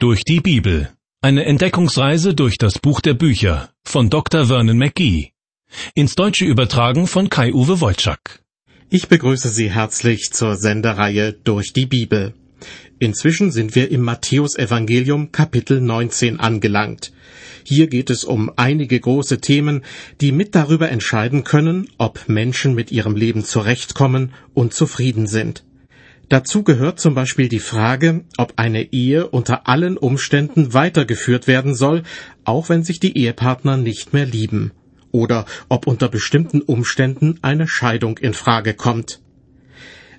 Durch die Bibel. Eine Entdeckungsreise durch das Buch der Bücher von Dr. Vernon McGee. Ins Deutsche übertragen von Kai-Uwe Wolczak. Ich begrüße Sie herzlich zur Sendereihe Durch die Bibel. Inzwischen sind wir im Matthäusevangelium Kapitel 19 angelangt. Hier geht es um einige große Themen, die mit darüber entscheiden können, ob Menschen mit ihrem Leben zurechtkommen und zufrieden sind. Dazu gehört zum Beispiel die Frage, ob eine Ehe unter allen Umständen weitergeführt werden soll, auch wenn sich die Ehepartner nicht mehr lieben, oder ob unter bestimmten Umständen eine Scheidung in Frage kommt.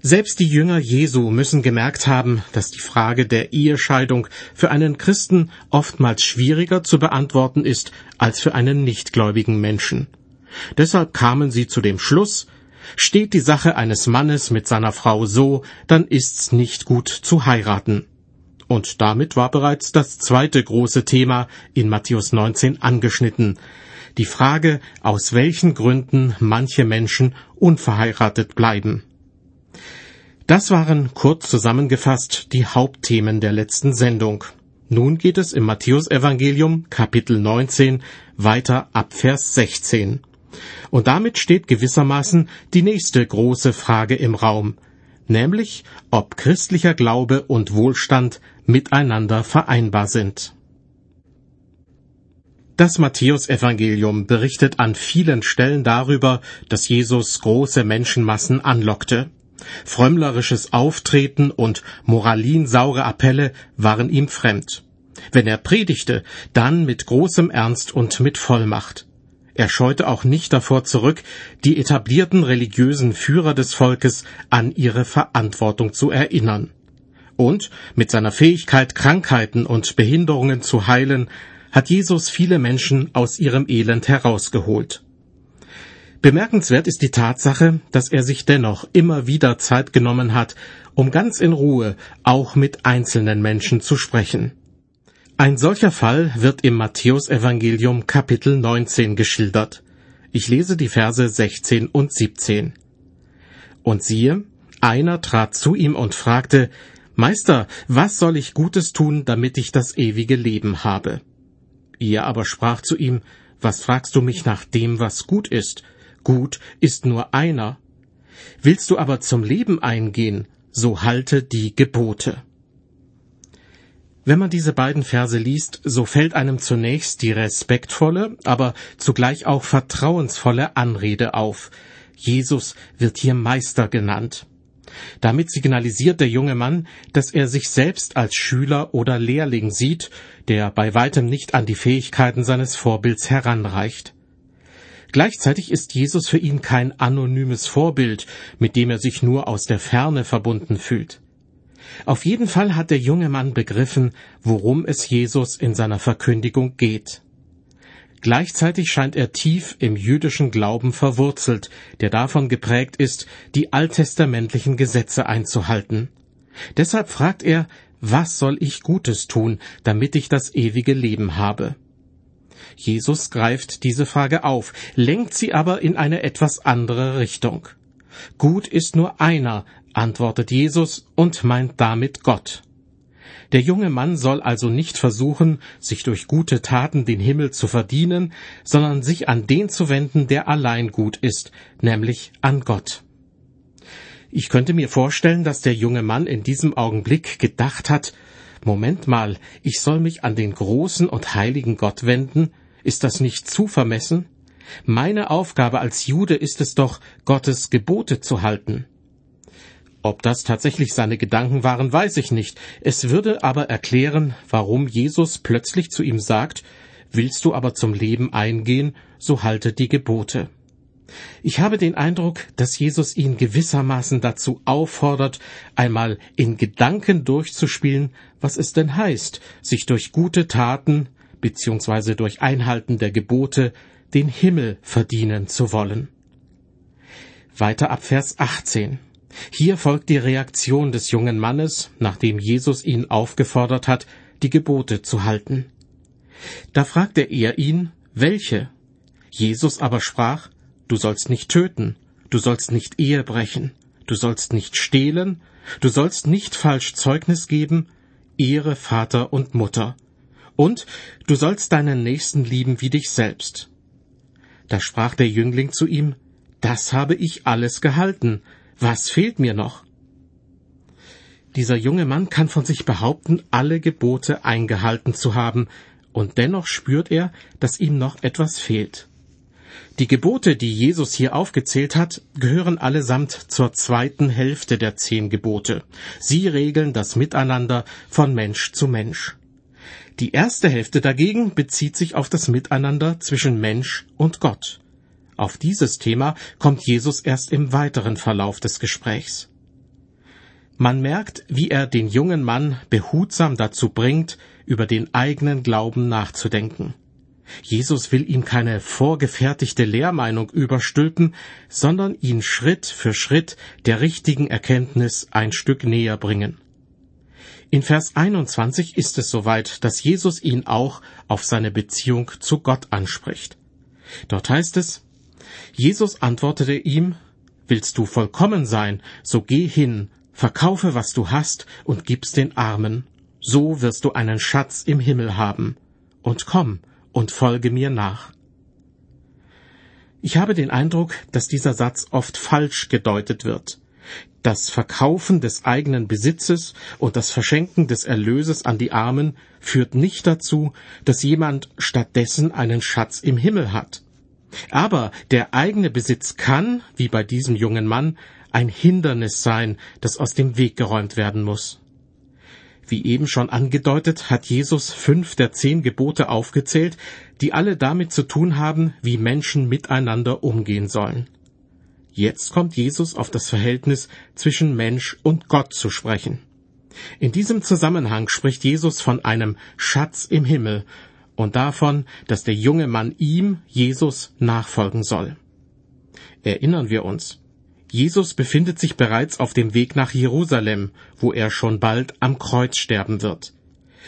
Selbst die Jünger Jesu müssen gemerkt haben, dass die Frage der Ehescheidung für einen Christen oftmals schwieriger zu beantworten ist als für einen nichtgläubigen Menschen. Deshalb kamen sie zu dem Schluss, Steht die Sache eines Mannes mit seiner Frau so, dann ist's nicht gut zu heiraten. Und damit war bereits das zweite große Thema in Matthäus 19 angeschnitten. Die Frage, aus welchen Gründen manche Menschen unverheiratet bleiben. Das waren kurz zusammengefasst die Hauptthemen der letzten Sendung. Nun geht es im Matthäusevangelium Kapitel 19 weiter ab Vers 16. Und damit steht gewissermaßen die nächste große Frage im Raum, nämlich ob christlicher Glaube und Wohlstand miteinander vereinbar sind. Das Matthäusevangelium berichtet an vielen Stellen darüber, dass Jesus große Menschenmassen anlockte. Frömmlerisches Auftreten und moralinsaure Appelle waren ihm fremd. Wenn er predigte, dann mit großem Ernst und mit Vollmacht. Er scheute auch nicht davor zurück, die etablierten religiösen Führer des Volkes an ihre Verantwortung zu erinnern. Und mit seiner Fähigkeit, Krankheiten und Behinderungen zu heilen, hat Jesus viele Menschen aus ihrem Elend herausgeholt. Bemerkenswert ist die Tatsache, dass er sich dennoch immer wieder Zeit genommen hat, um ganz in Ruhe auch mit einzelnen Menschen zu sprechen. Ein solcher Fall wird im Matthäusevangelium Kapitel 19 geschildert. Ich lese die Verse 16 und 17. Und siehe, einer trat zu ihm und fragte, Meister, was soll ich Gutes tun, damit ich das ewige Leben habe? Er aber sprach zu ihm, Was fragst du mich nach dem, was gut ist? Gut ist nur einer. Willst du aber zum Leben eingehen, so halte die Gebote. Wenn man diese beiden Verse liest, so fällt einem zunächst die respektvolle, aber zugleich auch vertrauensvolle Anrede auf. Jesus wird hier Meister genannt. Damit signalisiert der junge Mann, dass er sich selbst als Schüler oder Lehrling sieht, der bei weitem nicht an die Fähigkeiten seines Vorbilds heranreicht. Gleichzeitig ist Jesus für ihn kein anonymes Vorbild, mit dem er sich nur aus der Ferne verbunden fühlt. Auf jeden Fall hat der junge Mann begriffen, worum es Jesus in seiner Verkündigung geht. Gleichzeitig scheint er tief im jüdischen Glauben verwurzelt, der davon geprägt ist, die alttestamentlichen Gesetze einzuhalten. Deshalb fragt er, was soll ich Gutes tun, damit ich das ewige Leben habe? Jesus greift diese Frage auf, lenkt sie aber in eine etwas andere Richtung. Gut ist nur einer, antwortet Jesus und meint damit Gott. Der junge Mann soll also nicht versuchen, sich durch gute Taten den Himmel zu verdienen, sondern sich an den zu wenden, der allein gut ist, nämlich an Gott. Ich könnte mir vorstellen, dass der junge Mann in diesem Augenblick gedacht hat, Moment mal, ich soll mich an den großen und heiligen Gott wenden? Ist das nicht zu vermessen? Meine Aufgabe als Jude ist es doch, Gottes Gebote zu halten. Ob das tatsächlich seine Gedanken waren, weiß ich nicht. Es würde aber erklären, warum Jesus plötzlich zu ihm sagt, Willst du aber zum Leben eingehen, so halte die Gebote. Ich habe den Eindruck, dass Jesus ihn gewissermaßen dazu auffordert, einmal in Gedanken durchzuspielen, was es denn heißt, sich durch gute Taten bzw. durch Einhalten der Gebote den Himmel verdienen zu wollen. Weiter ab Vers 18. Hier folgt die Reaktion des jungen Mannes, nachdem Jesus ihn aufgefordert hat, die Gebote zu halten. Da fragte er ihn, welche? Jesus aber sprach, Du sollst nicht töten, du sollst nicht Ehe brechen, du sollst nicht stehlen, du sollst nicht falsch Zeugnis geben, Ehre Vater und Mutter. Und du sollst deinen Nächsten lieben wie dich selbst. Da sprach der Jüngling zu ihm, Das habe ich alles gehalten. Was fehlt mir noch? Dieser junge Mann kann von sich behaupten, alle Gebote eingehalten zu haben, und dennoch spürt er, dass ihm noch etwas fehlt. Die Gebote, die Jesus hier aufgezählt hat, gehören allesamt zur zweiten Hälfte der zehn Gebote. Sie regeln das Miteinander von Mensch zu Mensch. Die erste Hälfte dagegen bezieht sich auf das Miteinander zwischen Mensch und Gott. Auf dieses Thema kommt Jesus erst im weiteren Verlauf des Gesprächs. Man merkt, wie er den jungen Mann behutsam dazu bringt, über den eigenen Glauben nachzudenken. Jesus will ihm keine vorgefertigte Lehrmeinung überstülpen, sondern ihn Schritt für Schritt der richtigen Erkenntnis ein Stück näher bringen. In Vers 21 ist es soweit, dass Jesus ihn auch auf seine Beziehung zu Gott anspricht. Dort heißt es, Jesus antwortete ihm, Willst du vollkommen sein, so geh hin, verkaufe, was du hast, und gib's den Armen. So wirst du einen Schatz im Himmel haben. Und komm, und folge mir nach. Ich habe den Eindruck, dass dieser Satz oft falsch gedeutet wird. Das Verkaufen des eigenen Besitzes und das Verschenken des Erlöses an die Armen führt nicht dazu, dass jemand stattdessen einen Schatz im Himmel hat. Aber der eigene Besitz kann, wie bei diesem jungen Mann, ein Hindernis sein, das aus dem Weg geräumt werden muss. Wie eben schon angedeutet, hat Jesus fünf der zehn Gebote aufgezählt, die alle damit zu tun haben, wie Menschen miteinander umgehen sollen. Jetzt kommt Jesus auf das Verhältnis zwischen Mensch und Gott zu sprechen. In diesem Zusammenhang spricht Jesus von einem Schatz im Himmel und davon, dass der junge Mann ihm, Jesus, nachfolgen soll. Erinnern wir uns, Jesus befindet sich bereits auf dem Weg nach Jerusalem, wo er schon bald am Kreuz sterben wird.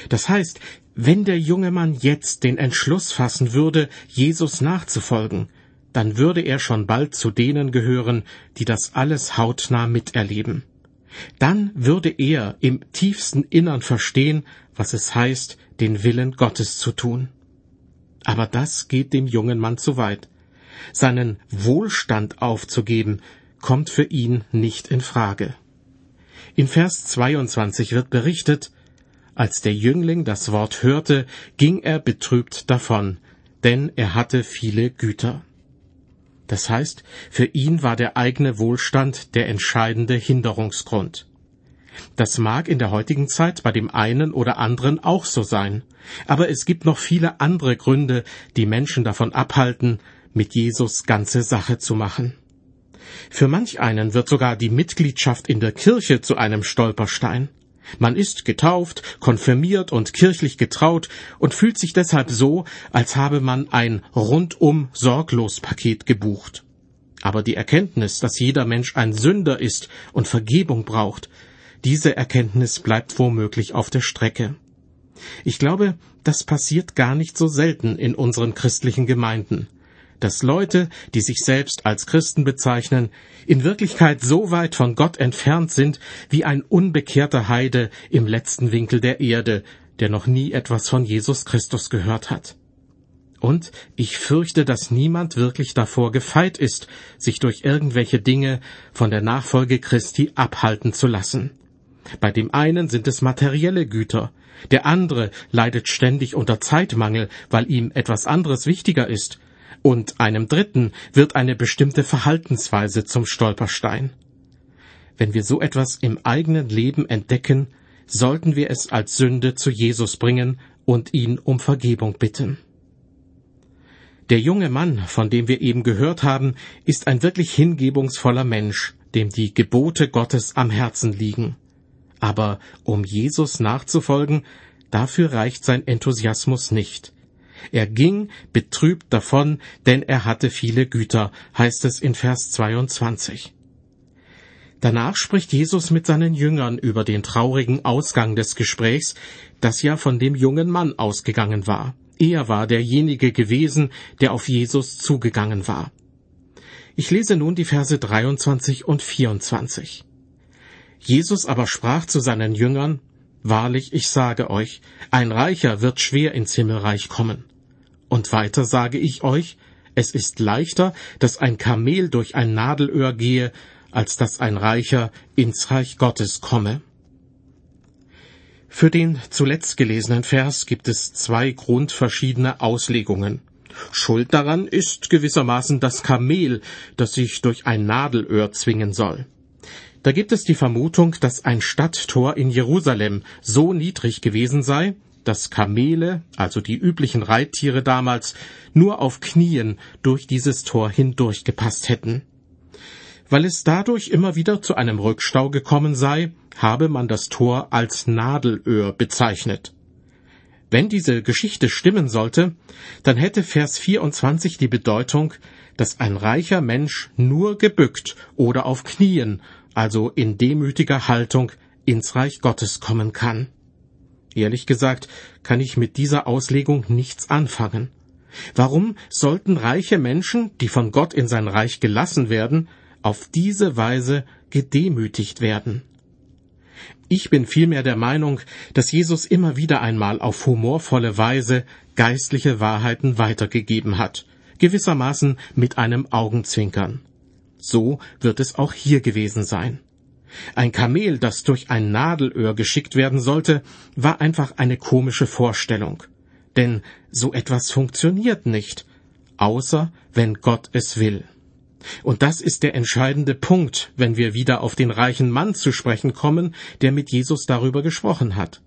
Das heißt, wenn der junge Mann jetzt den Entschluss fassen würde, Jesus nachzufolgen, dann würde er schon bald zu denen gehören, die das alles hautnah miterleben. Dann würde er im tiefsten Innern verstehen, was es heißt, den Willen Gottes zu tun. Aber das geht dem jungen Mann zu weit. Seinen Wohlstand aufzugeben, kommt für ihn nicht in Frage. In Vers 22 wird berichtet, als der Jüngling das Wort hörte, ging er betrübt davon, denn er hatte viele Güter. Das heißt, für ihn war der eigene Wohlstand der entscheidende Hinderungsgrund. Das mag in der heutigen Zeit bei dem einen oder anderen auch so sein, aber es gibt noch viele andere Gründe, die Menschen davon abhalten, mit Jesus ganze Sache zu machen. Für manch einen wird sogar die Mitgliedschaft in der Kirche zu einem Stolperstein. Man ist getauft, konfirmiert und kirchlich getraut und fühlt sich deshalb so, als habe man ein rundum sorglos Paket gebucht. Aber die Erkenntnis, dass jeder Mensch ein Sünder ist und Vergebung braucht, diese Erkenntnis bleibt womöglich auf der Strecke. Ich glaube, das passiert gar nicht so selten in unseren christlichen Gemeinden dass Leute, die sich selbst als Christen bezeichnen, in Wirklichkeit so weit von Gott entfernt sind wie ein unbekehrter Heide im letzten Winkel der Erde, der noch nie etwas von Jesus Christus gehört hat. Und ich fürchte, dass niemand wirklich davor gefeit ist, sich durch irgendwelche Dinge von der Nachfolge Christi abhalten zu lassen. Bei dem einen sind es materielle Güter, der andere leidet ständig unter Zeitmangel, weil ihm etwas anderes wichtiger ist, und einem Dritten wird eine bestimmte Verhaltensweise zum Stolperstein. Wenn wir so etwas im eigenen Leben entdecken, sollten wir es als Sünde zu Jesus bringen und ihn um Vergebung bitten. Der junge Mann, von dem wir eben gehört haben, ist ein wirklich hingebungsvoller Mensch, dem die Gebote Gottes am Herzen liegen. Aber um Jesus nachzufolgen, dafür reicht sein Enthusiasmus nicht. Er ging betrübt davon, denn er hatte viele Güter, heißt es in Vers 22. Danach spricht Jesus mit seinen Jüngern über den traurigen Ausgang des Gesprächs, das ja von dem jungen Mann ausgegangen war. Er war derjenige gewesen, der auf Jesus zugegangen war. Ich lese nun die Verse 23 und 24. Jesus aber sprach zu seinen Jüngern, Wahrlich, ich sage euch, ein Reicher wird schwer ins Himmelreich kommen. Und weiter sage ich euch, es ist leichter, dass ein Kamel durch ein Nadelöhr gehe, als dass ein Reicher ins Reich Gottes komme. Für den zuletzt gelesenen Vers gibt es zwei grundverschiedene Auslegungen. Schuld daran ist gewissermaßen das Kamel, das sich durch ein Nadelöhr zwingen soll. Da gibt es die Vermutung, dass ein Stadttor in Jerusalem so niedrig gewesen sei, dass Kamele, also die üblichen Reittiere damals, nur auf Knien durch dieses Tor hindurchgepasst hätten. Weil es dadurch immer wieder zu einem Rückstau gekommen sei, habe man das Tor als Nadelöhr bezeichnet. Wenn diese Geschichte stimmen sollte, dann hätte Vers 24 die Bedeutung, dass ein reicher Mensch nur gebückt oder auf Knien, also in demütiger Haltung, ins Reich Gottes kommen kann. Ehrlich gesagt kann ich mit dieser Auslegung nichts anfangen. Warum sollten reiche Menschen, die von Gott in sein Reich gelassen werden, auf diese Weise gedemütigt werden? Ich bin vielmehr der Meinung, dass Jesus immer wieder einmal auf humorvolle Weise geistliche Wahrheiten weitergegeben hat, gewissermaßen mit einem Augenzwinkern. So wird es auch hier gewesen sein. Ein Kamel, das durch ein Nadelöhr geschickt werden sollte, war einfach eine komische Vorstellung. Denn so etwas funktioniert nicht, außer wenn Gott es will. Und das ist der entscheidende Punkt, wenn wir wieder auf den reichen Mann zu sprechen kommen, der mit Jesus darüber gesprochen hat.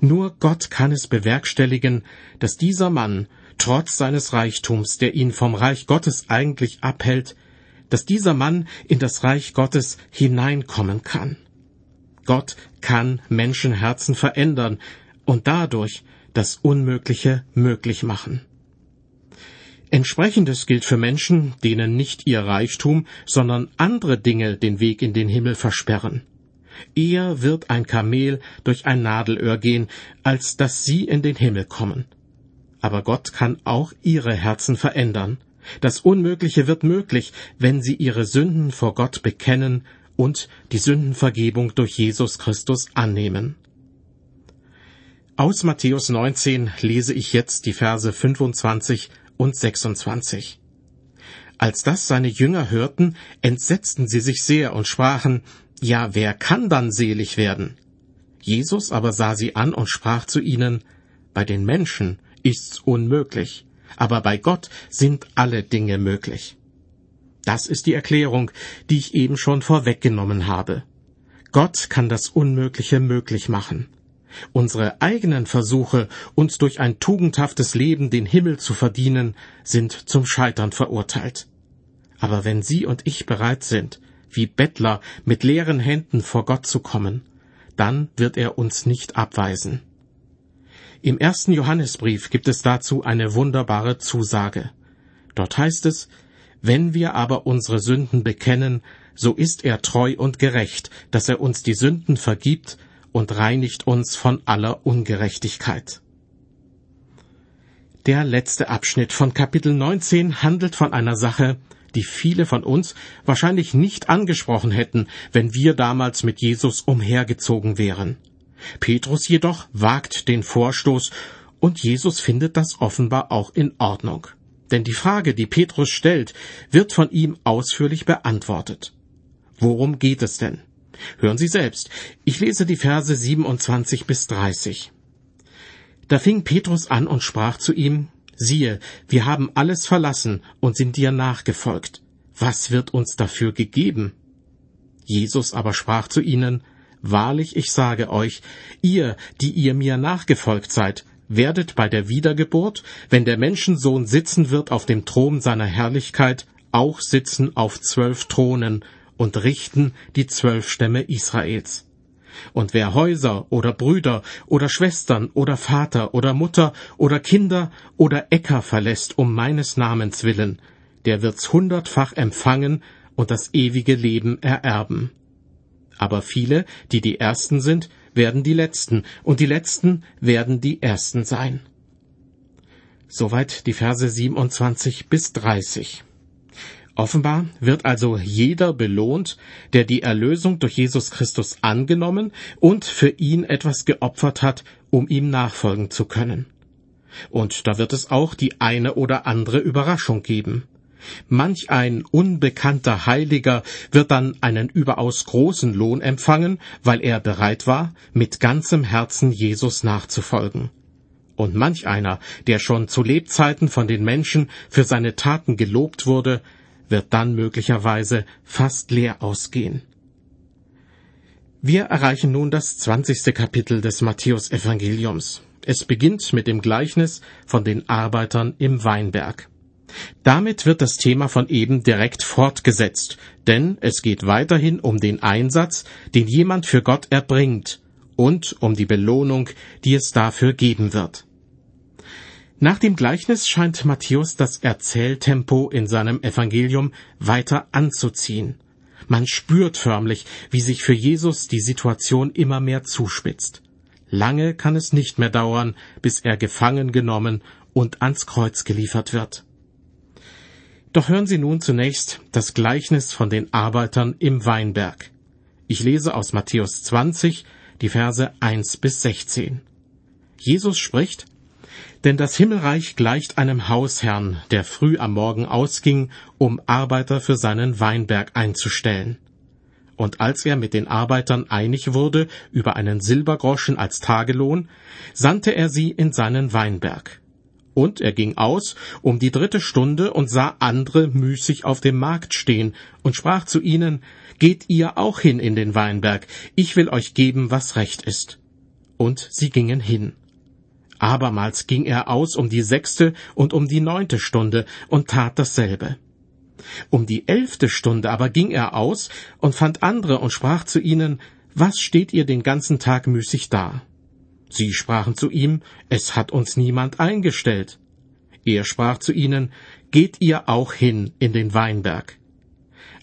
Nur Gott kann es bewerkstelligen, dass dieser Mann, trotz seines Reichtums, der ihn vom Reich Gottes eigentlich abhält, dass dieser Mann in das Reich Gottes hineinkommen kann. Gott kann Menschenherzen verändern und dadurch das Unmögliche möglich machen. Entsprechendes gilt für Menschen, denen nicht ihr Reichtum, sondern andere Dinge den Weg in den Himmel versperren. Eher wird ein Kamel durch ein Nadelöhr gehen, als dass sie in den Himmel kommen. Aber Gott kann auch ihre Herzen verändern. Das Unmögliche wird möglich, wenn sie ihre Sünden vor Gott bekennen und die Sündenvergebung durch Jesus Christus annehmen. Aus Matthäus 19 lese ich jetzt die Verse 25 und 26. Als das seine Jünger hörten, entsetzten sie sich sehr und sprachen, Ja, wer kann dann selig werden? Jesus aber sah sie an und sprach zu ihnen, Bei den Menschen ist's unmöglich, aber bei Gott sind alle Dinge möglich. Das ist die Erklärung, die ich eben schon vorweggenommen habe. Gott kann das Unmögliche möglich machen. Unsere eigenen Versuche, uns durch ein tugendhaftes Leben den Himmel zu verdienen, sind zum Scheitern verurteilt. Aber wenn Sie und ich bereit sind, wie Bettler mit leeren Händen vor Gott zu kommen, dann wird er uns nicht abweisen. Im ersten Johannesbrief gibt es dazu eine wunderbare Zusage. Dort heißt es, wenn wir aber unsere Sünden bekennen, so ist er treu und gerecht, dass er uns die Sünden vergibt und reinigt uns von aller Ungerechtigkeit. Der letzte Abschnitt von Kapitel 19 handelt von einer Sache, die viele von uns wahrscheinlich nicht angesprochen hätten, wenn wir damals mit Jesus umhergezogen wären. Petrus jedoch wagt den Vorstoß und Jesus findet das offenbar auch in Ordnung. Denn die Frage, die Petrus stellt, wird von ihm ausführlich beantwortet. Worum geht es denn? Hören Sie selbst. Ich lese die Verse 27 bis 30. Da fing Petrus an und sprach zu ihm, siehe, wir haben alles verlassen und sind dir nachgefolgt. Was wird uns dafür gegeben? Jesus aber sprach zu ihnen, Wahrlich, ich sage euch, ihr, die ihr mir nachgefolgt seid, werdet bei der Wiedergeburt, wenn der Menschensohn sitzen wird auf dem Thron seiner Herrlichkeit, auch sitzen auf zwölf Thronen und richten die zwölf Stämme Israels. Und wer Häuser oder Brüder oder Schwestern oder Vater oder Mutter oder Kinder oder Äcker verlässt um meines Namens willen, der wird's hundertfach empfangen und das ewige Leben ererben. Aber viele, die die Ersten sind, werden die Letzten, und die Letzten werden die Ersten sein. Soweit die Verse 27 bis 30. Offenbar wird also jeder belohnt, der die Erlösung durch Jesus Christus angenommen und für ihn etwas geopfert hat, um ihm nachfolgen zu können. Und da wird es auch die eine oder andere Überraschung geben. Manch ein unbekannter Heiliger wird dann einen überaus großen Lohn empfangen, weil er bereit war, mit ganzem Herzen Jesus nachzufolgen. Und manch einer, der schon zu Lebzeiten von den Menschen für seine Taten gelobt wurde, wird dann möglicherweise fast leer ausgehen. Wir erreichen nun das zwanzigste Kapitel des Matthäusevangeliums. Es beginnt mit dem Gleichnis von den Arbeitern im Weinberg. Damit wird das Thema von eben direkt fortgesetzt, denn es geht weiterhin um den Einsatz, den jemand für Gott erbringt, und um die Belohnung, die es dafür geben wird. Nach dem Gleichnis scheint Matthäus das Erzähltempo in seinem Evangelium weiter anzuziehen. Man spürt förmlich, wie sich für Jesus die Situation immer mehr zuspitzt. Lange kann es nicht mehr dauern, bis er gefangen genommen und ans Kreuz geliefert wird. Doch hören Sie nun zunächst das Gleichnis von den Arbeitern im Weinberg. Ich lese aus Matthäus 20, die Verse 1 bis 16. Jesus spricht, denn das Himmelreich gleicht einem Hausherrn, der früh am Morgen ausging, um Arbeiter für seinen Weinberg einzustellen. Und als er mit den Arbeitern einig wurde über einen Silbergroschen als Tagelohn, sandte er sie in seinen Weinberg. Und er ging aus um die dritte Stunde und sah andere müßig auf dem Markt stehen und sprach zu ihnen, Geht ihr auch hin in den Weinberg, ich will euch geben, was recht ist. Und sie gingen hin. Abermals ging er aus um die sechste und um die neunte Stunde und tat dasselbe. Um die elfte Stunde aber ging er aus und fand andere und sprach zu ihnen, Was steht ihr den ganzen Tag müßig da? Sie sprachen zu ihm, Es hat uns niemand eingestellt. Er sprach zu ihnen, Geht ihr auch hin in den Weinberg.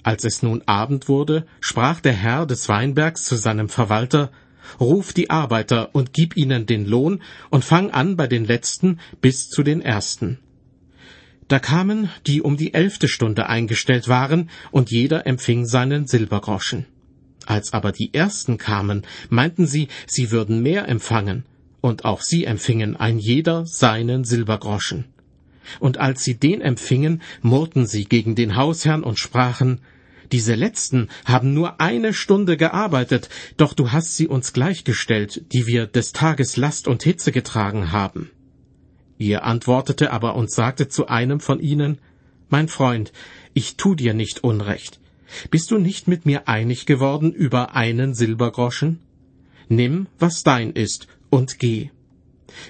Als es nun Abend wurde, sprach der Herr des Weinbergs zu seinem Verwalter, Ruf die Arbeiter und gib ihnen den Lohn und fang an bei den Letzten bis zu den Ersten. Da kamen, die um die elfte Stunde eingestellt waren, und jeder empfing seinen Silbergroschen. Als aber die Ersten kamen, meinten sie, sie würden mehr empfangen, und auch sie empfingen ein jeder seinen Silbergroschen. Und als sie den empfingen, murrten sie gegen den Hausherrn und sprachen, diese letzten haben nur eine Stunde gearbeitet, doch du hast sie uns gleichgestellt, die wir des Tages Last und Hitze getragen haben. Ihr antwortete aber und sagte zu einem von ihnen, Mein Freund, ich tu dir nicht Unrecht. Bist du nicht mit mir einig geworden über einen Silbergroschen? Nimm, was dein ist, und geh.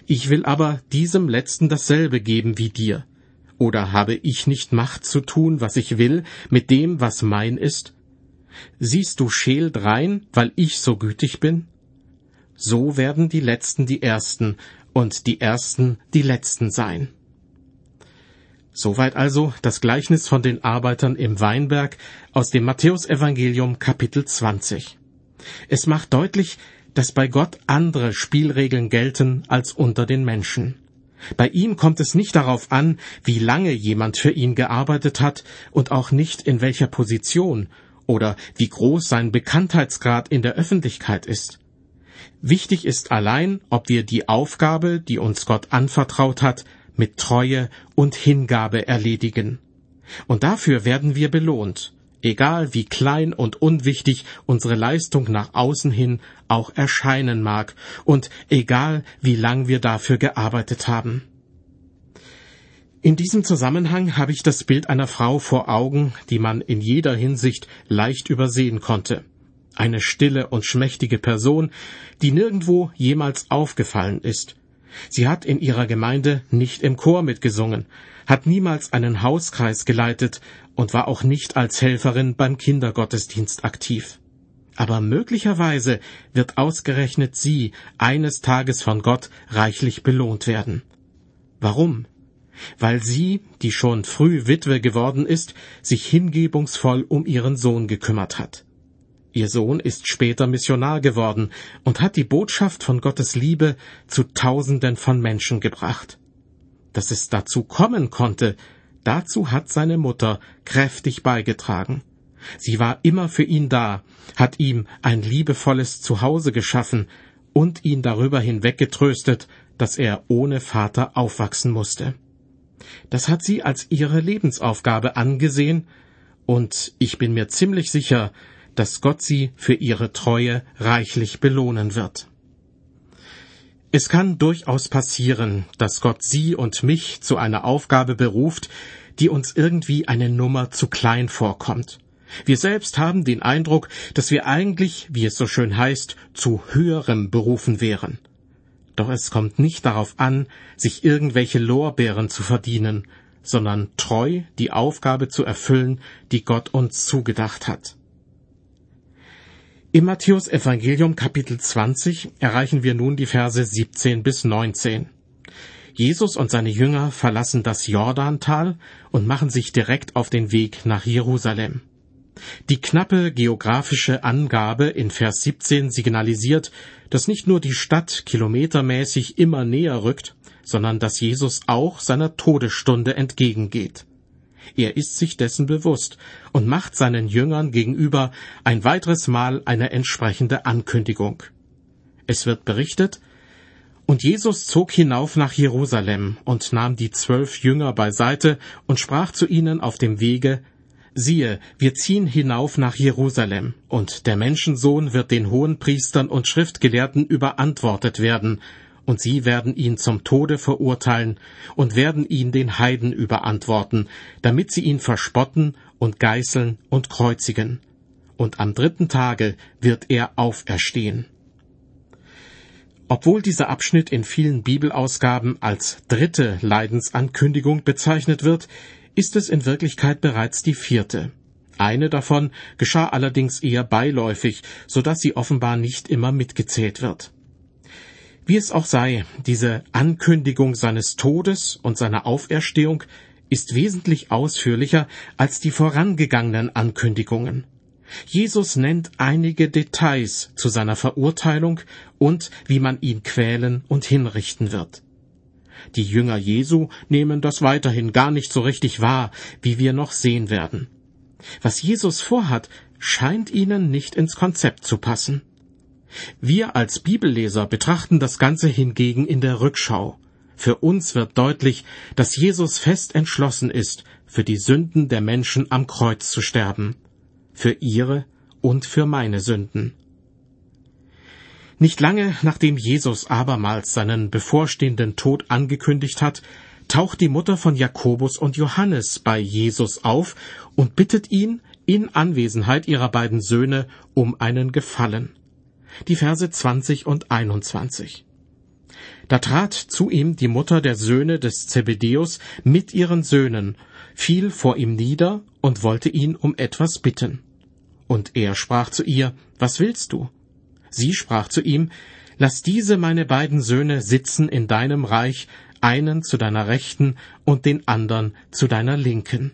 Ich will aber diesem letzten dasselbe geben wie dir. Oder habe ich nicht Macht zu tun, was ich will, mit dem, was mein ist? Siehst du scheel drein, weil ich so gütig bin? So werden die Letzten die Ersten und die Ersten die Letzten sein. Soweit also das Gleichnis von den Arbeitern im Weinberg aus dem Matthäusevangelium Kapitel 20. Es macht deutlich, dass bei Gott andere Spielregeln gelten als unter den Menschen. Bei ihm kommt es nicht darauf an, wie lange jemand für ihn gearbeitet hat und auch nicht in welcher Position oder wie groß sein Bekanntheitsgrad in der Öffentlichkeit ist. Wichtig ist allein, ob wir die Aufgabe, die uns Gott anvertraut hat, mit Treue und Hingabe erledigen. Und dafür werden wir belohnt egal wie klein und unwichtig unsere Leistung nach außen hin auch erscheinen mag und egal wie lang wir dafür gearbeitet haben. In diesem Zusammenhang habe ich das Bild einer Frau vor Augen, die man in jeder Hinsicht leicht übersehen konnte. Eine stille und schmächtige Person, die nirgendwo jemals aufgefallen ist. Sie hat in ihrer Gemeinde nicht im Chor mitgesungen, hat niemals einen Hauskreis geleitet und war auch nicht als Helferin beim Kindergottesdienst aktiv. Aber möglicherweise wird ausgerechnet sie eines Tages von Gott reichlich belohnt werden. Warum? Weil sie, die schon früh Witwe geworden ist, sich hingebungsvoll um ihren Sohn gekümmert hat. Ihr Sohn ist später Missionar geworden und hat die Botschaft von Gottes Liebe zu Tausenden von Menschen gebracht. Dass es dazu kommen konnte, Dazu hat seine Mutter kräftig beigetragen. Sie war immer für ihn da, hat ihm ein liebevolles Zuhause geschaffen und ihn darüber hinweg getröstet, dass er ohne Vater aufwachsen musste. Das hat sie als ihre Lebensaufgabe angesehen, und ich bin mir ziemlich sicher, dass Gott sie für ihre Treue reichlich belohnen wird. Es kann durchaus passieren, dass Gott Sie und mich zu einer Aufgabe beruft, die uns irgendwie eine Nummer zu klein vorkommt. Wir selbst haben den Eindruck, dass wir eigentlich, wie es so schön heißt, zu höherem berufen wären. Doch es kommt nicht darauf an, sich irgendwelche Lorbeeren zu verdienen, sondern treu die Aufgabe zu erfüllen, die Gott uns zugedacht hat. Im Matthäus Evangelium Kapitel 20 erreichen wir nun die Verse 17 bis 19. Jesus und seine Jünger verlassen das Jordantal und machen sich direkt auf den Weg nach Jerusalem. Die knappe geografische Angabe in Vers 17 signalisiert, dass nicht nur die Stadt kilometermäßig immer näher rückt, sondern dass Jesus auch seiner Todesstunde entgegengeht. Er ist sich dessen bewusst und macht seinen Jüngern gegenüber ein weiteres Mal eine entsprechende Ankündigung. Es wird berichtet, und Jesus zog hinauf nach Jerusalem und nahm die zwölf Jünger beiseite und sprach zu ihnen auf dem Wege, Siehe, wir ziehen hinauf nach Jerusalem, und der Menschensohn wird den Hohenpriestern und Schriftgelehrten überantwortet werden, und sie werden ihn zum Tode verurteilen und werden ihn den Heiden überantworten, damit sie ihn verspotten und geißeln und kreuzigen. Und am dritten Tage wird er auferstehen. Obwohl dieser Abschnitt in vielen Bibelausgaben als dritte Leidensankündigung bezeichnet wird, ist es in Wirklichkeit bereits die vierte. Eine davon geschah allerdings eher beiläufig, so dass sie offenbar nicht immer mitgezählt wird. Wie es auch sei, diese Ankündigung seines Todes und seiner Auferstehung ist wesentlich ausführlicher als die vorangegangenen Ankündigungen. Jesus nennt einige Details zu seiner Verurteilung und wie man ihn quälen und hinrichten wird. Die Jünger Jesu nehmen das weiterhin gar nicht so richtig wahr, wie wir noch sehen werden. Was Jesus vorhat, scheint ihnen nicht ins Konzept zu passen. Wir als Bibelleser betrachten das Ganze hingegen in der Rückschau. Für uns wird deutlich, dass Jesus fest entschlossen ist, für die Sünden der Menschen am Kreuz zu sterben, für ihre und für meine Sünden. Nicht lange nachdem Jesus abermals seinen bevorstehenden Tod angekündigt hat, taucht die Mutter von Jakobus und Johannes bei Jesus auf und bittet ihn in Anwesenheit ihrer beiden Söhne um einen Gefallen. Die Verse 20 und 21. Da trat zu ihm die Mutter der Söhne des Zebedeus mit ihren Söhnen, fiel vor ihm nieder und wollte ihn um etwas bitten. Und er sprach zu ihr, Was willst du? Sie sprach zu ihm, Lass diese meine beiden Söhne sitzen in deinem Reich, einen zu deiner Rechten und den andern zu deiner Linken.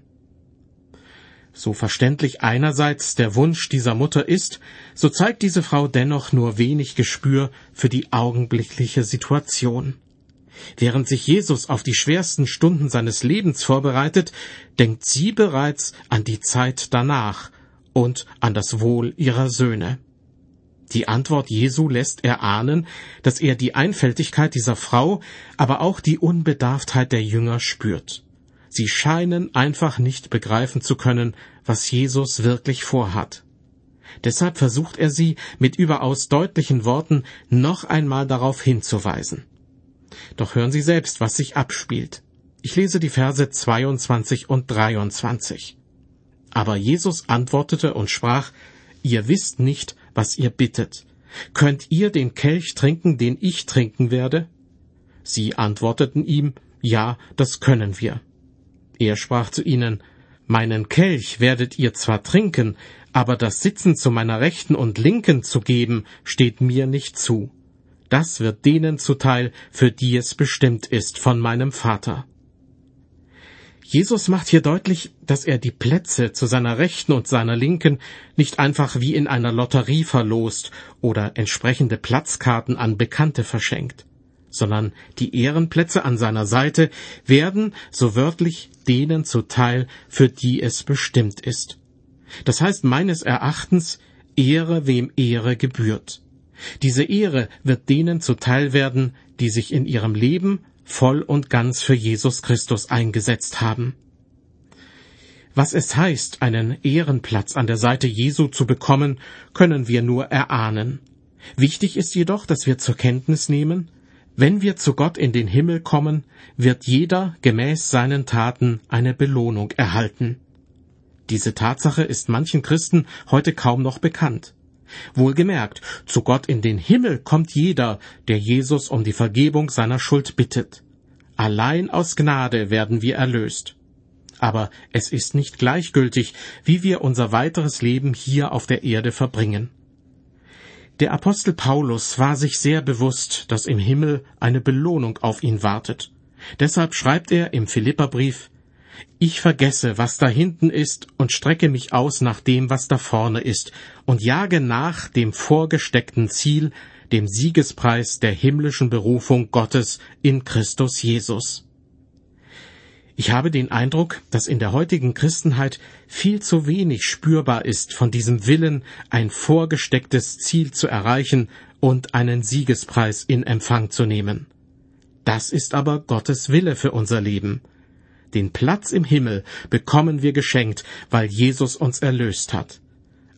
So verständlich einerseits der Wunsch dieser Mutter ist, so zeigt diese Frau dennoch nur wenig Gespür für die augenblickliche Situation. Während sich Jesus auf die schwersten Stunden seines Lebens vorbereitet, denkt sie bereits an die Zeit danach und an das Wohl ihrer Söhne. Die Antwort Jesu lässt erahnen, dass er die Einfältigkeit dieser Frau, aber auch die Unbedarftheit der Jünger spürt. Sie scheinen einfach nicht begreifen zu können, was Jesus wirklich vorhat. Deshalb versucht er sie mit überaus deutlichen Worten noch einmal darauf hinzuweisen. Doch hören Sie selbst, was sich abspielt. Ich lese die Verse 22 und 23. Aber Jesus antwortete und sprach, Ihr wisst nicht, was ihr bittet. Könnt ihr den Kelch trinken, den ich trinken werde? Sie antworteten ihm, Ja, das können wir. Er sprach zu ihnen, Meinen Kelch werdet ihr zwar trinken, aber das Sitzen zu meiner Rechten und Linken zu geben, steht mir nicht zu. Das wird denen zuteil, für die es bestimmt ist von meinem Vater. Jesus macht hier deutlich, dass er die Plätze zu seiner Rechten und seiner Linken nicht einfach wie in einer Lotterie verlost oder entsprechende Platzkarten an Bekannte verschenkt. Sondern die Ehrenplätze an seiner Seite werden, so wörtlich, denen zuteil, für die es bestimmt ist. Das heißt meines Erachtens Ehre, wem Ehre gebührt. Diese Ehre wird denen zuteil werden, die sich in ihrem Leben voll und ganz für Jesus Christus eingesetzt haben. Was es heißt, einen Ehrenplatz an der Seite Jesu zu bekommen, können wir nur erahnen. Wichtig ist jedoch, dass wir zur Kenntnis nehmen, wenn wir zu Gott in den Himmel kommen, wird jeder gemäß seinen Taten eine Belohnung erhalten. Diese Tatsache ist manchen Christen heute kaum noch bekannt. Wohlgemerkt, zu Gott in den Himmel kommt jeder, der Jesus um die Vergebung seiner Schuld bittet. Allein aus Gnade werden wir erlöst. Aber es ist nicht gleichgültig, wie wir unser weiteres Leben hier auf der Erde verbringen. Der Apostel Paulus war sich sehr bewusst, dass im Himmel eine Belohnung auf ihn wartet. Deshalb schreibt er im Philipperbrief Ich vergesse, was da hinten ist, und strecke mich aus nach dem, was da vorne ist, und jage nach dem vorgesteckten Ziel, dem Siegespreis der himmlischen Berufung Gottes in Christus Jesus. Ich habe den Eindruck, dass in der heutigen Christenheit viel zu wenig spürbar ist von diesem Willen, ein vorgestecktes Ziel zu erreichen und einen Siegespreis in Empfang zu nehmen. Das ist aber Gottes Wille für unser Leben. Den Platz im Himmel bekommen wir geschenkt, weil Jesus uns erlöst hat.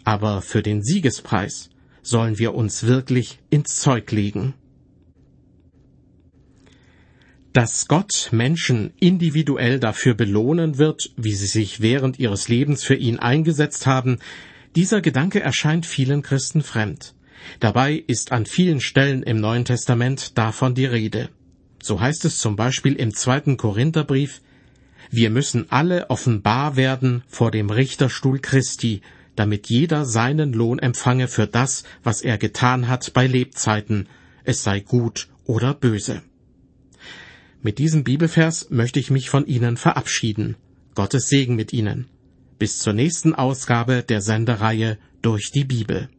Aber für den Siegespreis sollen wir uns wirklich ins Zeug legen. Dass Gott Menschen individuell dafür belohnen wird, wie sie sich während ihres Lebens für ihn eingesetzt haben, dieser Gedanke erscheint vielen Christen fremd. Dabei ist an vielen Stellen im Neuen Testament davon die Rede. So heißt es zum Beispiel im zweiten Korintherbrief, wir müssen alle offenbar werden vor dem Richterstuhl Christi, damit jeder seinen Lohn empfange für das, was er getan hat bei Lebzeiten, es sei gut oder böse. Mit diesem Bibelvers möchte ich mich von Ihnen verabschieden. Gottes Segen mit Ihnen. Bis zur nächsten Ausgabe der Sendereihe durch die Bibel.